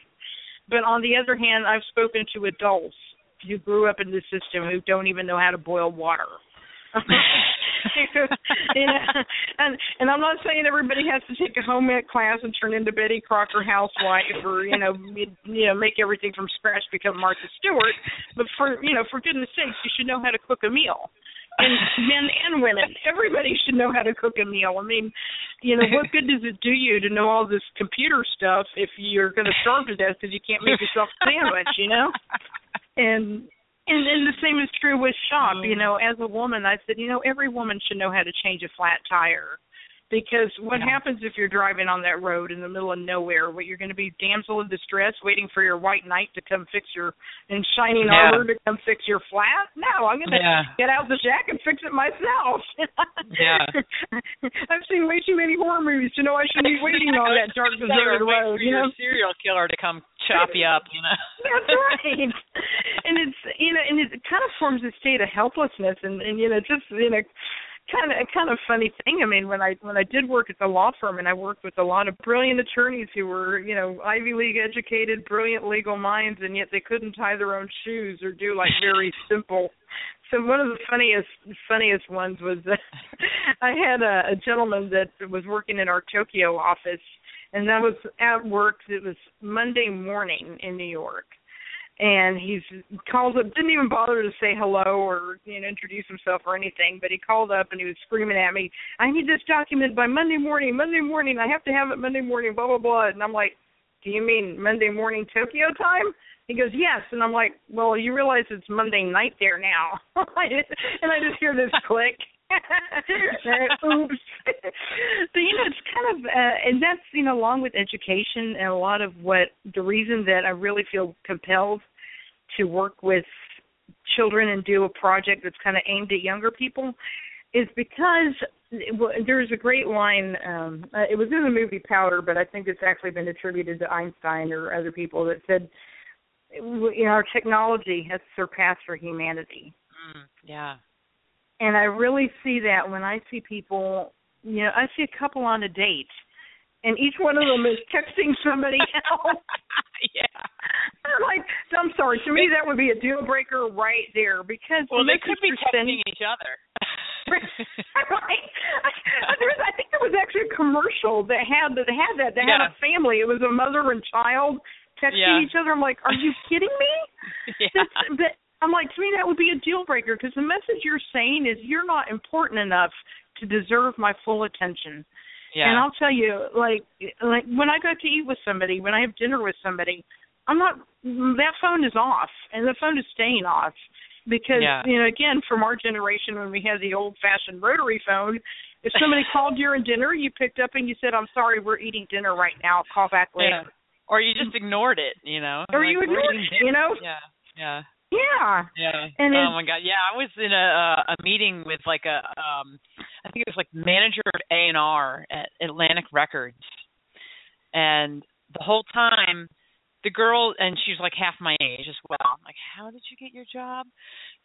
But on the other hand i've spoken to adults who grew up in the system who don't even know how to boil water. (laughs) You know, and and I'm not saying everybody has to take a home ec class and turn into Betty Crocker housewife or you know you know make everything from scratch become Martha Stewart, but for you know for goodness sakes you should know how to cook a meal. And men and women, everybody should know how to cook a meal. I mean, you know, what good does it do you to know all this computer stuff if you're going to starve to death because you can't make yourself a sandwich? You know, and and and the same is true with shop. You know, as a woman, I said, you know, every woman should know how to change a flat tire. Because what
Yeah.
happens if you're driving on that road in the middle of nowhere? What you're going to be damsel in distress, waiting for your white knight to come fix your and shining
Yeah.
armor to come fix your flat? No, I'm going to
Yeah.
get out the jack and fix it myself. (laughs)
Yeah.
I've seen way too many horror movies to know I should be waiting on that dark (laughs) deserted
for
road. You
your
know,
serial killer to come chop you up. You know. (laughs)
that's right. and it's you know, and it kind of forms a state of helplessness, and and you know, just you know, kind of kind of funny thing. I mean, when I when I did work at the law firm, and I worked with a lot of brilliant attorneys who were you know Ivy League educated, brilliant legal minds, and yet they couldn't tie their own shoes or do like very (laughs) simple. So one of the funniest funniest ones was that (laughs) I had a, a gentleman that was working in our Tokyo office, and that was at work. It was Monday morning in New York, and he's called up. Didn't even bother to say hello or you know introduce himself or anything. But he called up and he was screaming at me, "I need this document by Monday morning. Monday morning. I have to have it Monday morning. Blah blah blah." And I'm like, do you mean Monday morning Tokyo time? He goes, yes. And I'm like, well, you realize it's Monday night there now. (laughs) and I just hear this click. Oops. so you know, it's kind of, uh, and that's you know, along with education and a lot of what the reason that I really feel compelled to work with children and do a project that's kind of aimed at younger people is because there's a great line. Um, uh, it was in the movie Powder, but I think it's actually been attributed to Einstein or other people that said, you know, our technology has surpassed our humanity.
Mm, yeah.
And I really see that when I see people, you know, I see a couple on a date, and each one of them is (laughs) texting somebody else. (laughs)
yeah.
I'm like, I'm sorry. To me, that would be a deal breaker right there because
well, they could be
texting
each other. (laughs)
right. I, was, I think there was actually a commercial that had that had that. That
yeah.
had a family. It was a mother and child texting
yeah.
each other. I'm like, are you kidding me?
yeah.
But I'm like, to me, that would be a deal breaker because the message you're saying is you're not important enough to deserve my full attention.
Yeah.
And I'll tell you, like, like when I go to eat with somebody, when I have dinner with somebody, I'm not. That phone is off, and the phone is staying off because
yeah.
you know again from our generation when we had the old fashioned rotary phone if somebody (laughs) called during dinner you picked up and you said i'm sorry we're eating dinner right now call back later
yeah. or you just mm-hmm. ignored it you know
or
like,
you ignored it you know
yeah yeah
yeah
yeah
and
oh my god yeah i was in a a meeting with like a um i think it was like manager of a and r at atlantic records and the whole time the girl and she's like half my age as well. I'm like, how did you get your job?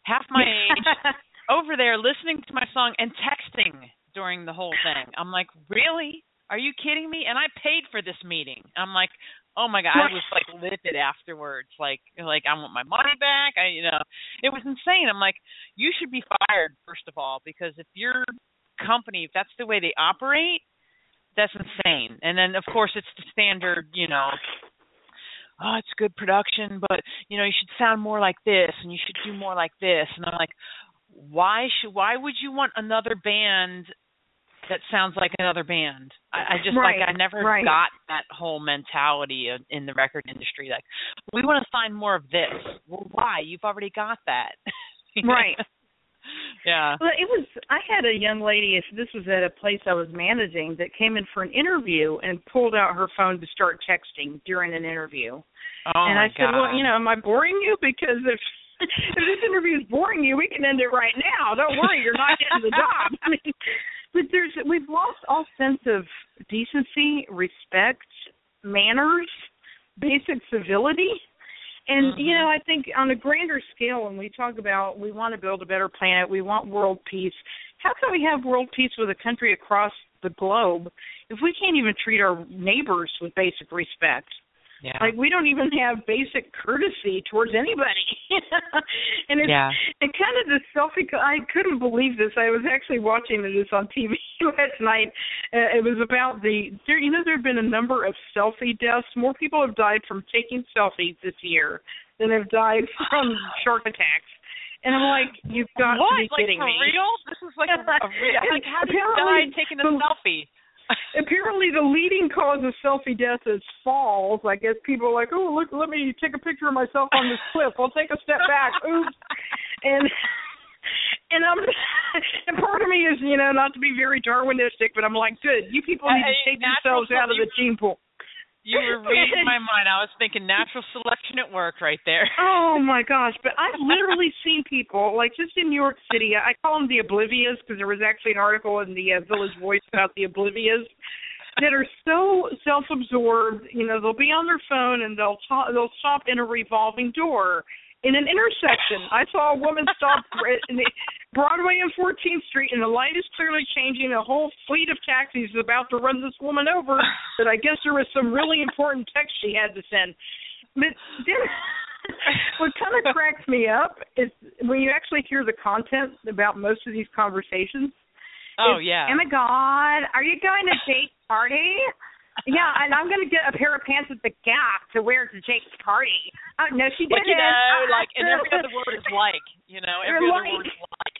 Half my age (laughs) over there listening to my song and texting during the whole thing. I'm like, really? Are you kidding me? And I paid for this meeting. I'm like, oh my god, I was like livid afterwards. Like, like I want my money back. I, you know, it was insane. I'm like, you should be fired first of all because if your company, if that's the way they operate, that's insane. And then of course it's the standard, you know, oh, it's good production, but you know, you should sound more like this and you should do more like this. And I'm like, why should why would you want another band that sounds like another band? I, I just
right,
like I never
right.
got that whole mentality of, in the record industry. Like, we want to find more of this. Well, why? You've already got that. (laughs)
right.
yeah.
Well, it was. I had a young lady. If this was at a place I was managing, that came in for an interview and pulled out her phone to start texting during an interview.
Oh
and I said,
God.
"Well, you know, am I boring you? Because if (laughs) if this interview is boring you, we can end it right now. Don't worry, you're not getting the job." (laughs) I mean, but there's we've lost all sense of decency, respect, manners, basic civility. And
mm-hmm.
you know, I think on a grander scale, when we talk about we want to build a better planet, we want world peace. How can we have world peace with a country across the globe if we can't even treat our neighbors with basic respect?
Yeah.
Like we don't even have basic courtesy towards anybody. (laughs) and it's
yeah.
it kind of the selfie. I couldn't believe this. I was actually watching this on TV (laughs) last night. Uh, it was about the there. You know, there have been a number of selfie deaths. More people have died from taking selfies this year than have died (laughs) from shark attacks. And I'm like, you've got
what?
to be
like,
kidding
for
me.
real? This is like a, a real. Like, how did you die taking a selfie? (laughs)
Apparently, the leading cause of selfie death is falls. I guess people are like, oh, look, let me take a picture of myself on this cliff. I'll take a step back. (laughs) Oops. And and I'm and part of me is, you know, not to be very Darwinistic, but I'm like, good. You people uh, need to
uh,
take
natural
yourselves out of the gene pool.
You were (laughs) reading my mind. I was thinking natural selection at work right there. (laughs)
Oh my gosh! But I've literally (laughs) seen people like just in New York City. I call them the oblivious because there was actually an article in the uh, Village Voice about the oblivious that are so self-absorbed. You know, they'll be on their phone and they'll ta- they'll stop in a revolving door in an intersection. I saw a woman stop in the Broadway and 14th Street, and the light is clearly changing. A whole fleet of taxis is about to run this woman over. (sighs) But I guess there was some really important text she had to send. But then, (laughs) what kind of cracks me up is when you actually hear the content about most of these conversations.
Oh yeah.
Oh my God, are you going to Jake's party? Yeah, and I'm going to get a pair of pants at the Gap to wear to Jake's party. Oh no, she didn't.
you know, (laughs) like and every other word is like, you know, every
You're
other
like.
word is like.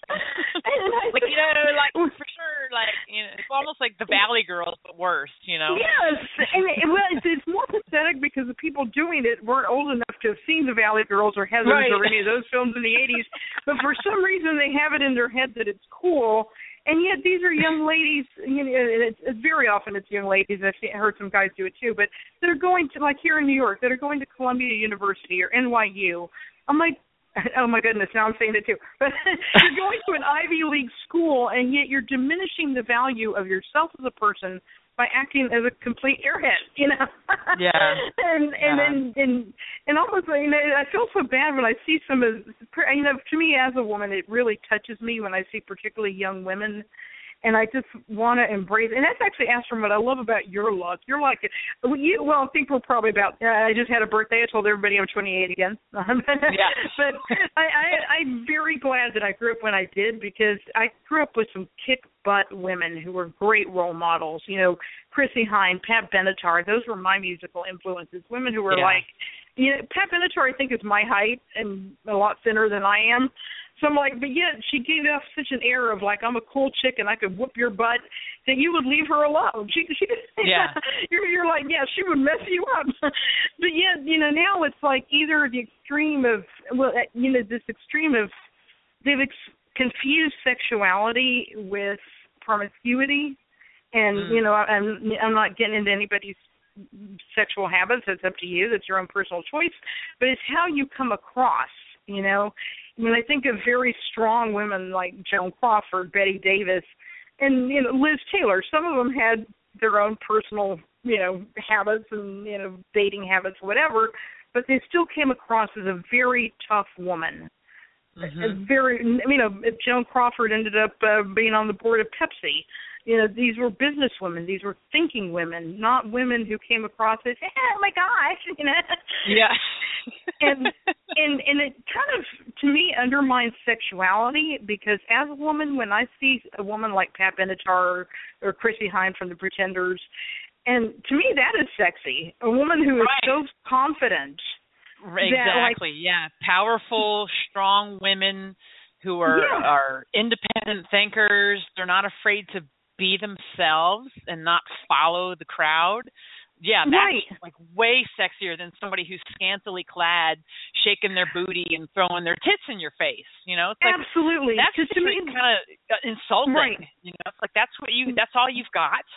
like you know, (laughs) like for sure, like you know, it's almost like the Valley Girls, but worse. You know.
Yes, and it, well, it's, it's more pathetic because the people doing it weren't old enough to have seen the Valley Girls or Heathers
right.
or any of those films in the '80s, but for some reason they have it in their head that it's cool. And yet these are young ladies. You know, and it's, it's very often it's young ladies. I've seen, heard some guys do it too, but they're going to like here in New York, that are going to Columbia University or NYU. I'm like, (laughs) oh my goodness, now I'm saying it too. But (laughs) you're going to an Ivy League school, and yet you're diminishing the value of yourself as a person by acting as a complete airhead, you know. (laughs)
Yeah.
and and
yeah.
and and and almost you know I feel so bad when I see some of you know to me as a woman it really touches me when I see particularly young women and I just want to embrace. And that's actually Astrum what I love about your look. You're like well, you. Well, I think we're probably about. Uh, I just had a birthday. I told everybody I'm 28 again. (laughs)
yeah.
but I, I I'm very glad that I grew up when I did because I grew up with some kick butt women who were great role models. You know, Chrissie Hynde, Pat Benatar. Those were my musical influences. Women who were
yeah.
like. You know, Pat Benatar, I think, is my height and a lot thinner than I am. So I'm like, but yet she gave off such an air of like I'm a cool chick and I could whoop your butt that you would leave her alone. (laughs) She, she
yeah. (laughs)
you're you're like, yeah, she would mess you up. (laughs) but yet, you know, now it's like either the extreme of well, you know, this extreme of they've ex- confused sexuality with promiscuity, and
mm.
you know, I'm I'm not getting into anybody's sexual habits. It's up to you. That's your own personal choice. But it's how you come across. You know, when I think of very strong women like Joan Crawford, Bette Davis, and you know Liz Taylor, some of them had their own personal you know habits and you know dating habits, whatever, but they still came across as a very tough woman.
Mm-hmm.
Very, you know, Joan Crawford ended up uh, being on the board of Pepsi you know these were business women these were thinking women not women who came across as (laughs) oh my gosh you know
yeah (laughs)
and and and it kind of to me undermines sexuality because as a woman when i see a woman like pat benatar or, or chrissie hynde from the pretenders and to me that is sexy a woman who is
right.
so confident
exactly
like,
yeah. Powerful strong women who are
yeah.
are independent thinkers. They're not afraid to be themselves and not follow the crowd. Yeah that's
right.
like way sexier than somebody who's scantily clad shaking their booty and throwing their tits in your face you know? It's like
absolutely.
that's just
to me
kind of uh, insulting
right.
you know? It's like that's what you mm. that's all you've got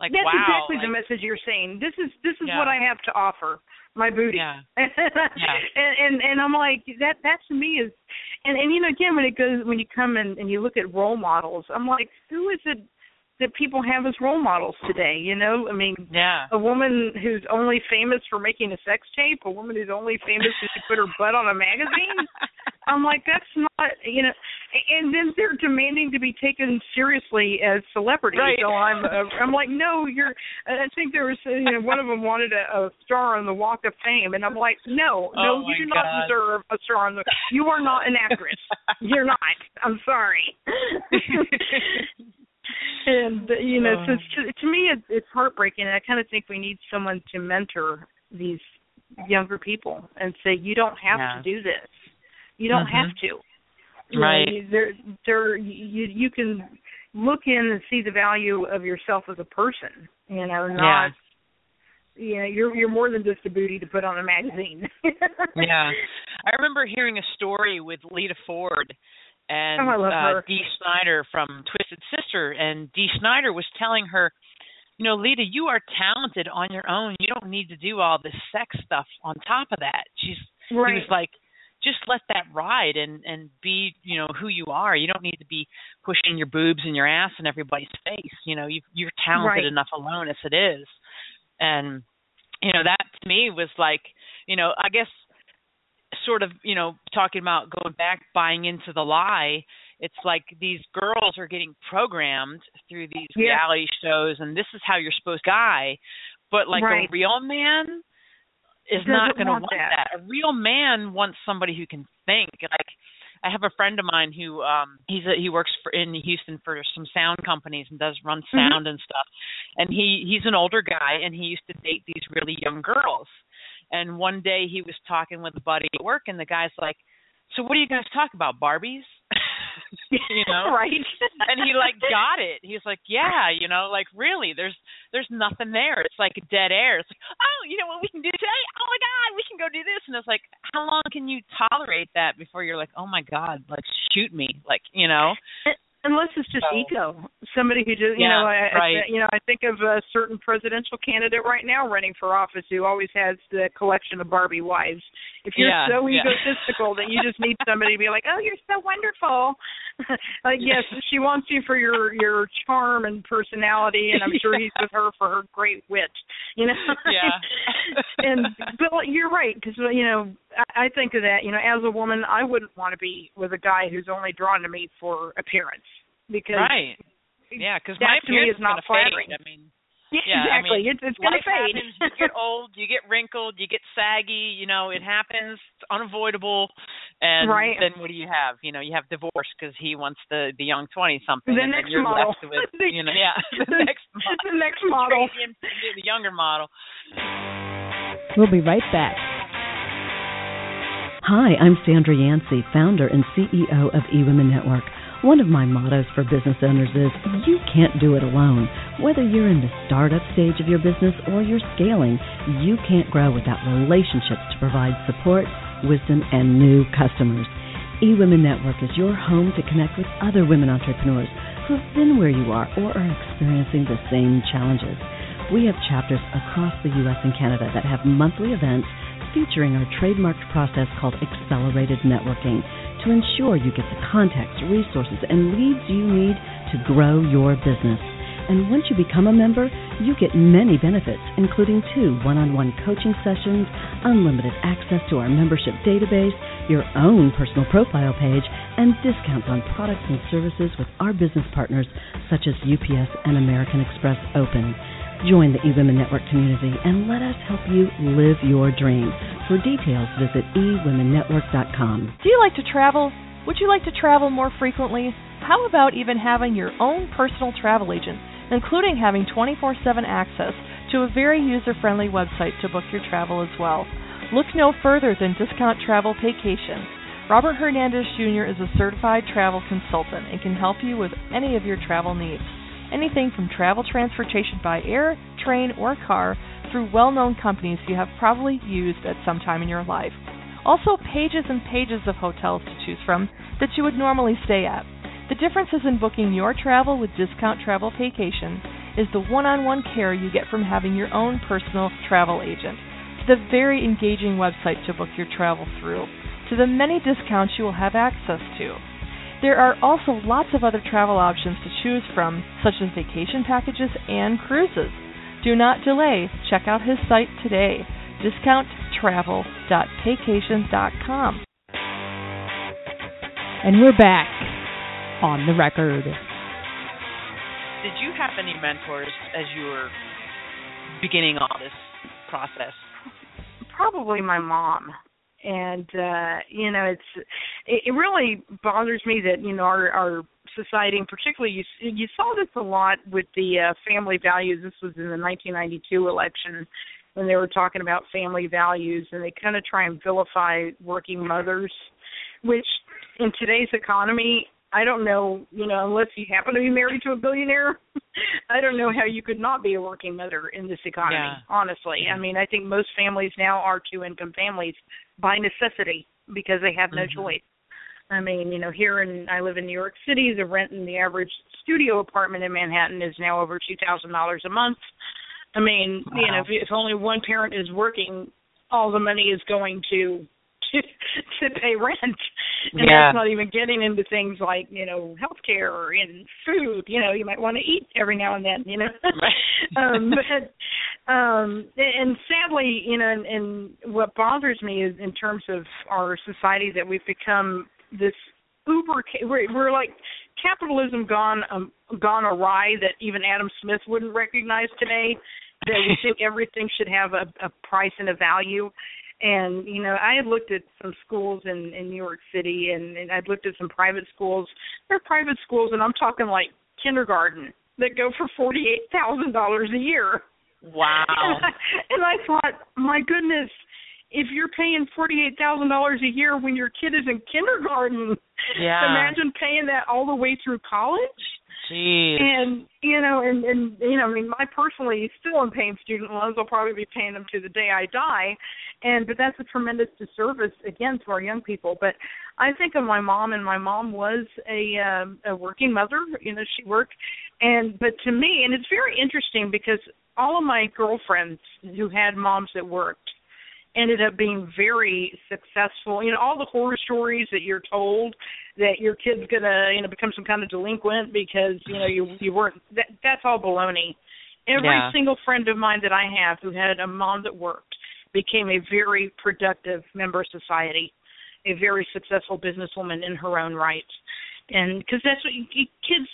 like
that's
wow
exactly
like,
the message you're saying this is this is
yeah.
what i have to offer my booty
yeah.
yeah. (laughs) and and and i'm like that that to me is and and you know again when it goes when you come and and you look at role models i'm like who is it that people have as role models today. You know, I mean,
yeah,
a woman who's only famous for making a sex tape, a woman who's only famous because she put her butt on a magazine. (laughs) I'm like, that's not, you know, and then they're demanding to be taken seriously as celebrities.
Right.
So I'm, uh, I'm like, no, you're. I think there was, you know, one of them wanted a, a star on the Walk of Fame, and I'm like, no,
oh
no, you do
God.
not deserve a star on the. You are not an actress. (laughs) you're not. I'm sorry (laughs) and you know, so to, to me, it's, it's heartbreaking, and I kind of think we need someone to mentor these younger people and say, you don't have
yeah.
to do this. You don't
mm-hmm.
have to. You
right.
Know, there, there, you you can look in and see the value of yourself as a person. You know, not.
Yeah.
You know, you're you're more than just a booty to put on a magazine. (laughs)
yeah, I remember hearing a story with Lita Ford and
oh,
uh, Dee Snider from Twisted Sister, and Dee Snider was telling her, you know, Lita, you are talented on your own. You don't need to do all this sex stuff on top of that. She's
right.
he was like, just let that ride and and be, you know, who you are. You don't need to be pushing your boobs and your ass in everybody's face. You know, you you're talented
right.
enough alone as it is. And you know, that to me was like, you know, I guess sort of you know talking about going back buying into the lie it's like these girls are getting programmed through these
yeah.
reality shows and this is how you're supposed to guy but like
right.
a real man is
Doesn't
not going to
want
want
that.
that. a real man wants somebody who can think like I have a friend of mine who um he's a, he works for in Houston for some sound companies and does run sound
mm-hmm.
and stuff. And he he's an older guy and he used to date these really young girls. And one day he was talking with a buddy at work, and the guy's like, "So what do you guys talk about, Barbies?" (laughs) you know? (laughs)
Right.
And he like got it. He's like yeah you know like really there's there's nothing there. It's like dead air. It's like oh you know what we can do today? Oh my god we can go do this. And it's like how long can you tolerate that before you're like oh my god like shoot me? Like you know
unless it's just
So-
ego. Somebody who just, you
Yeah,
know, I,
right.
I, you know, I think of a certain presidential candidate right now running for office who always has the collection of Barbie wives. If you're
Yeah,
so
yeah.
egotistical that you just need somebody to be like, "Oh, you're so wonderful," (laughs) like yes, she wants you for your your charm and personality, and I'm sure (laughs) he's with her for her great wit. You know. (laughs)
Yeah. (laughs)
and but you're right because you know I, I think of that. You know, as a woman, I wouldn't want to be with a guy who's only drawn to me for appearance because
right yeah because my
to me
appearance
is not
gonna fade
flattering.
i mean
Yeah,
Yeah, I
exactly.
mean,
it's it's going to
life
fade.
happens you get old you get wrinkled you get saggy you know it happens it's unavoidable and
Right.
then what do you have you know you have divorce because he wants the the young twenty something
The
and
next
then you're
model.
left with (laughs) you know yeah (laughs) the (laughs) next model
the next model.
Trade him to the younger model
We'll be right back.
Hi, I'm Sandra Yancey, founder and CEO of eWomen Network. One of my mottos for business owners is you can't do it alone. Whether you're in the startup stage of your business or you're scaling, you can't grow without relationships to provide support, wisdom, and new customers. eWomen Network is your home to connect with other women entrepreneurs who have been where you are or are experiencing the same challenges. We have chapters across the U.S. and Canada that have monthly events featuring our trademarked process called Accelerated Networking to ensure you get the contacts, resources, and leads you need to grow your business. And once you become a member, you get many benefits, including two one on one coaching sessions, unlimited access to our membership database, your own personal profile page, and discounts on products and services with our business partners such as UPS and American Express Open. Join the eWomen Network community and let us help you live your dream. For details, visit eWomenNetwork.com.
Do you like to travel? Would you like to travel more frequently? How about even having your own personal travel agent, including having 24 7 access to a very user friendly website to book your travel as well? Look no further than Discount Travel Vacation. Robert Hernandez Jr. is a certified travel consultant and can help you with any of your travel needs. Anything from travel transportation by air, train, or car through well known companies you have probably used at some time in your life. Also, pages and pages of hotels to choose from that you would normally stay at. The differences in booking your travel with Discount Travel Vacation is the one on one care you get from having your own personal travel agent, to the very engaging website to book your travel through, to the many discounts you will have access to. There are also lots of other travel options to choose from, such as vacation packages and cruises. Do not delay. Check out his site today, discounttravel.vacation.com.
And we're back on the record.
did you have any mentors as you were beginning all this process
Probably my mom. And uh you know it's it, it really bothers me that you know our our society and particularly you you saw this a lot with the uh, family values this was in the 1992 election when they were talking about family values and they kind of try and vilify working mothers which in today's economy I don't know, you know, unless you happen to be married to a billionaire, (laughs) I don't know how you could not be a working mother in this economy,
Yeah.
honestly. I mean, I think most families now are two income families by necessity because they have no
Mhm.
choice. I mean, you know, here in I live in New York City, the rent in the average studio apartment in Manhattan is now over two thousand dollars a month. I mean, you know, if, if only one parent is working, all the money is going to to, (laughs) to pay rent, and
Yeah.
that's not even getting into things like you know healthcare and food. You know, you might want to eat every now and then. You know,
Right. (laughs)
um, but um, and sadly, you know, and, and what bothers me is in terms of our society that we've become this uber. We're, we're like capitalism gone um, gone awry that even Adam Smith wouldn't recognize today. That we think (laughs) everything should have a, a price and a value. And you know, I had looked at some schools in in New York City, and, and I'd looked at some private schools. They're private schools, and I'm talking like kindergarten that go for forty eight thousand dollars a year.
wow
And (laughs) I, and I thought, my goodness, if you're paying forty eight thousand dollars a year when your kid is in kindergarten,
Yeah.
imagine paying that all the way through college.
Jeez.
And you know, and and you know, I mean, I personally still am paying student loans. I'll probably be paying them to the day I die. And but that's a tremendous disservice again to our young people. But I think of my mom, and my mom was a um, a working mother. You know, she worked, and but to me, and it's very interesting because all of my girlfriends who had moms that worked ended up being very successful. You know, all the horror stories that you're told that your kid's gonna, you know, become some kind of delinquent because, you know, you you weren't that that's all baloney. Every
Yeah.
single friend of mine that I have who had a mom that worked became a very productive member of society, a very successful businesswoman in her own right. And because that's what you, you, kids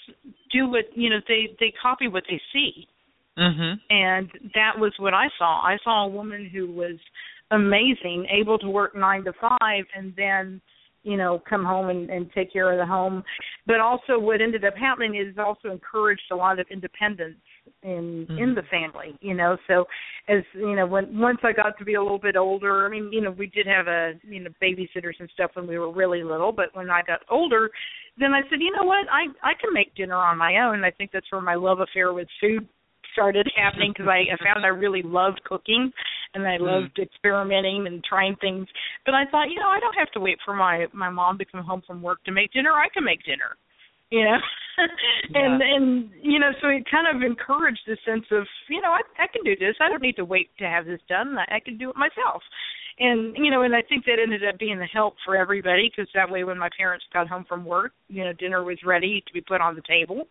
do, what you know, they they copy what they see
Mhm.
and that was what I saw. I saw a woman who was amazing, able to work nine to five, and then you know come home and, and take care of the home. But also, what ended up happening is also encouraged a lot of independence in
Mhm.
in the family. You know, so as you know, when once I got to be a little bit older, I mean, you know, we did have a you know babysitters and stuff when we were really little, but when I got older, then I said, you know what, I I can make dinner on my own. I think that's where my love affair with food started happening because I, I found I really loved cooking and I mm-hmm. loved experimenting and trying things. But I thought, you know, I don't have to wait for my my mom to come home from work to make dinner. I can make dinner. You know, (laughs) and and you know, so it kind of encouraged the sense of, you know, I I can do this. I don't need to wait to have this done. I, I can do it myself. And you know, and I think that ended up being the help for everybody because that way, when my parents got home from work, you know, dinner was ready to be put on the table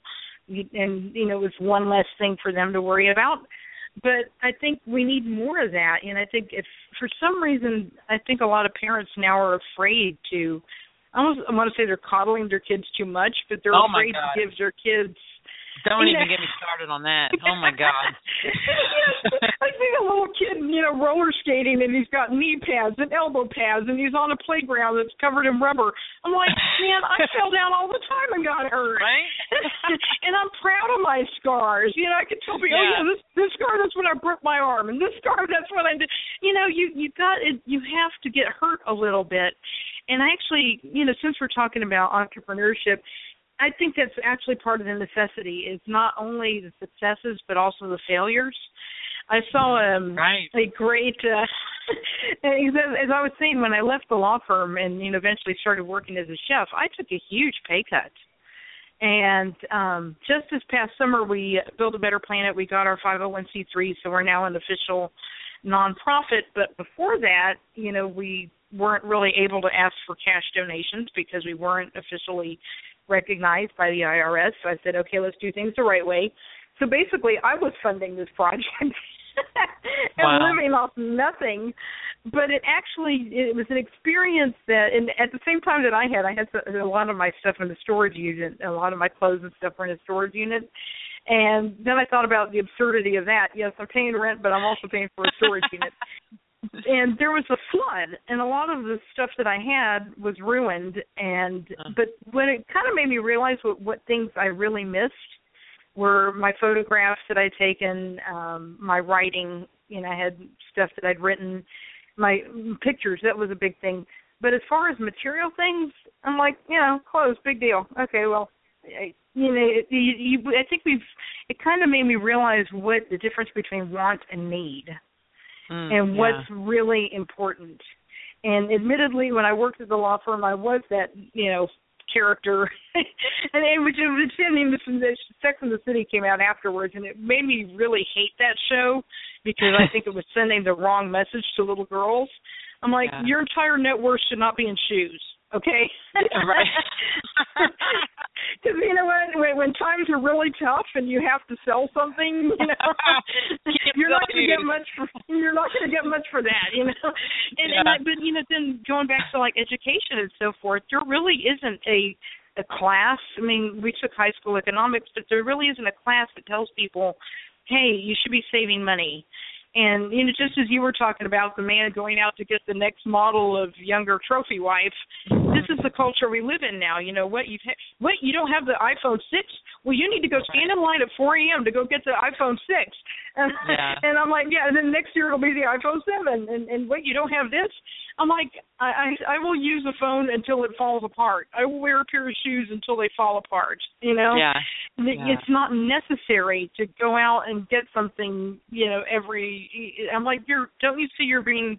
and you know it was one less thing for them to worry about but i think we need more of that. And i think if for some reason i think a lot of parents now are afraid to i i want to say they're coddling their kids too much but they're
Oh,
afraid to give their kids
Don't even get me started on that. (laughs) Oh my god.
I see a little kid, you know, roller skating, and he's got knee pads and elbow pads, and he's on a playground that's covered in rubber. I'm like, man, I (laughs) fell down all the time and got hurt.
Right? (laughs)
and I'm proud of my scars. You know, I can tell people, oh
Yeah.
yeah, this this scar that's when I broke my arm, and this scar that's when I did. You know, you you got it. You have to get hurt a little bit. And actually, you know, since we're talking about entrepreneurship, I think that's actually part of the necessity is not only the successes but also the failures. I saw um
Right.
a great uh (laughs) as, as I was saying when I left the law firm and you know eventually started working as a chef, I took a huge pay cut. And um just this past summer we Build a Better Planet. We got our 501c3 so we're now an official nonprofit, but before that, you know, we weren't really able to ask for cash donations because we weren't officially recognized by the IRS. So I said, okay, let's do things the right way. So basically, I was funding this project (laughs) and
Wow.
living off nothing. But it actually it was an experience that, and at the same time that I had, I had a lot of my stuff in the storage unit. A lot of my clothes and stuff were in a storage unit. And then I thought about the absurdity of that. Yes, I'm paying rent, but I'm also paying for a storage (laughs) unit and there was a flood and a lot of the stuff that I had was ruined and
Uh.
but when it kind of made me realize what what things I really missed were my photographs that I'd taken, um my writing, you know, I had stuff that I'd written, my pictures, that was a big thing. But as far as material things, I'm like, you know, clothes, big deal. Okay, well, I, you know, it, you, you, I think we've it kind of made me realize what the difference between want and need
Mm,
and
yeah.
what's really important. And admittedly, when I worked at the law firm, I was that you know character, (laughs) and it was it was I mean, this Sex and the City came out afterwards, and it made me really hate that show because I think it was sending the wrong message to little girls. I'm like,
Yeah.
your entire net worth should not be in shoes, okay?
Yeah, right. (laughs)
Because you know what, when, when times are really tough and you have to sell something, you know, (laughs) you're not going to get much. For, you're not going to get much for that, you know. (laughs) And, and I,
Yeah.
but you know, then going back to like education and so forth, there really isn't a a class. I mean, we took high school economics, but there really isn't a class that tells people, hey, you should be saving money. And you know, just as you were talking about the man going out to get the next model of younger trophy wife, this is the culture we live in now. You know what? You ha- what? You don't have the iPhone six? Well, you need to go stand in line at 4 a.m. to go get the iPhone six. (laughs) And,
Yeah.
and I'm like, yeah. And then next year it'll be the iPhone seven. And and what? You don't have this? I'm like, I I, I will use the phone until it falls apart. I will wear a pair of shoes until they fall apart. You know.
Yeah. Yeah.
It's not necessary to go out and get something, you know, every. I'm like, you're. Don't you see you're being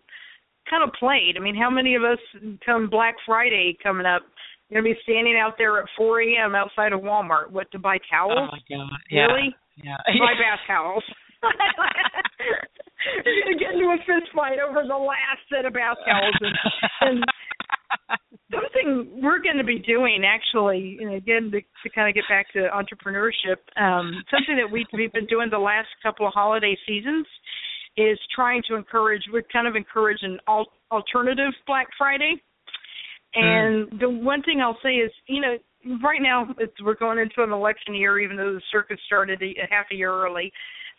kind of played? I mean, how many of us come Black Friday coming up? Gonna be standing out there at 4 a.m. outside of Walmart. What to buy towels?
Oh my god. Yeah.
Really?
Yeah.
To buy bath towels. (laughs) You're gonna get into a fist fight over the last set of bath towels, and, and (laughs) something we're going to be doing actually and again to, to kind of get back to entrepreneurship um something that we we've been doing the last couple of holiday seasons is trying to encourage we're kind of encourage an al- alternative black friday hmm. and the one thing i'll say is you know right now it's we're going into an election year even though the circus started a, a half a year early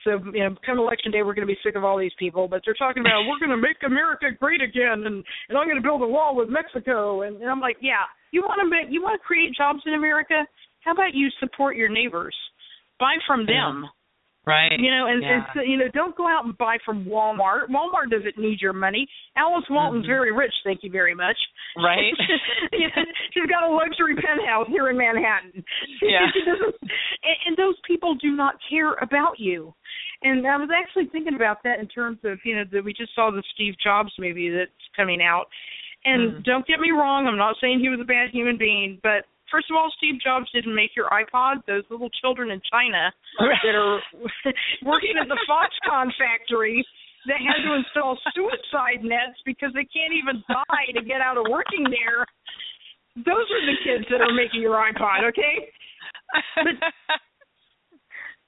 so you know, come election day, we're going to be sick of all these people. But they're talking about we're going to make America great again, and and I'm going to build a wall with Mexico. And, and I'm like, yeah, you want to make, you want to create jobs in America? How about you support your neighbors? Buy from them.
Right.
You know, and,
yeah.
and so, you know, don't go out and buy from Walmart. Walmart doesn't need your money. Alice Walton's
Mhm.
very rich, thank you very much.
Right.
You (laughs) know, She's got a luxury penthouse here in Manhattan.
Yeah. (laughs)
She doesn't, and, and those people do not care about you. And I was actually thinking about that in terms of, you know, that we just saw the Steve Jobs movie that's coming out. And
Mhm.
don't get me wrong, I'm not saying he was a bad human being, but first of all, Steve Jobs didn't make your iPod. Those little children in China that are (laughs) working at the Foxconn factory that had to install suicide nets because they can't even die to get out of working there. Those are the kids that are making your iPod, okay?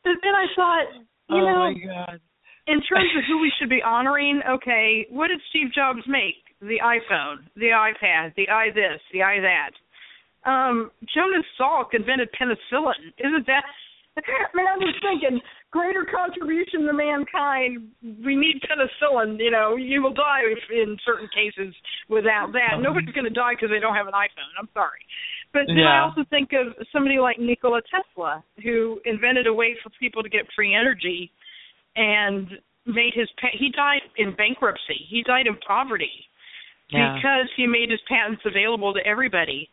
But then I thought, you
oh
know,
my god.
in terms of who we should be honoring, okay, what did Steve Jobs make? The iPhone, the iPad, the i this, the i that. Um, Jonas Salk invented penicillin. Isn't that? Man, I'm just thinking, greater contribution to mankind. We need penicillin. You know, you will die if, in certain cases without that. Nobody's going to die because they don't have an iPhone. I'm sorry. But then I also think of somebody like Nikola Tesla, who invented a way for people to get free energy, and made his pa- he died in bankruptcy. He died in poverty
Yeah.
because he made his patents available to everybody.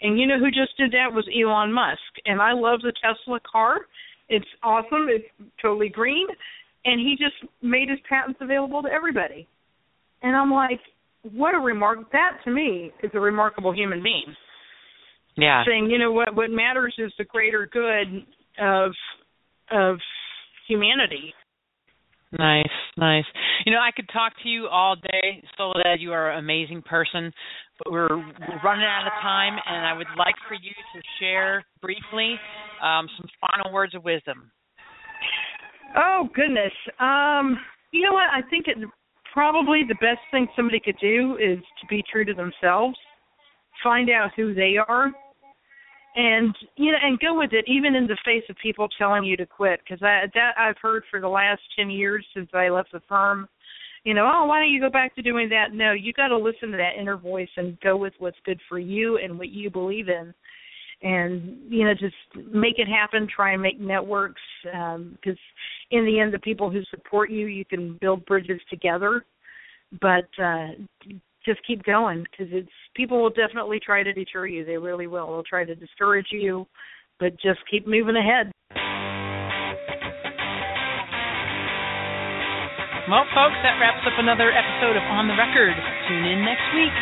And you know who just did that was Elon Musk. And I love the Tesla car. It's awesome. It's totally green. And he just made his patents available to everybody. And I'm like, what a remark that to me is a remarkable human being.
Yeah.
Saying, you know what what matters is the greater good of of humanity.
Nice, nice. You know, I could talk to you all day, Soledad. You are an amazing person, but we're, we're running out of time, and I would like for you to share briefly um, some final words of wisdom.
Oh goodness. Um, you know what? I think it probably the best thing somebody could do is to be true to themselves. Find out who they are, and you know, and go with it, even in the face of people telling you to quit. Because that I've heard for the last ten years since I left the firm. You know, oh, why don't you go back to doing that? No, you got to listen to that inner voice and go with what's good for you and what you believe in. And you know just make it happen try and make networks because in the end the people who support you you can build bridges together. But uh just keep going because it's people will definitely try to deter you. They really will. They'll try to discourage you but just keep moving ahead
Well, folks, that wraps up another episode of On the Record. Tune in next week.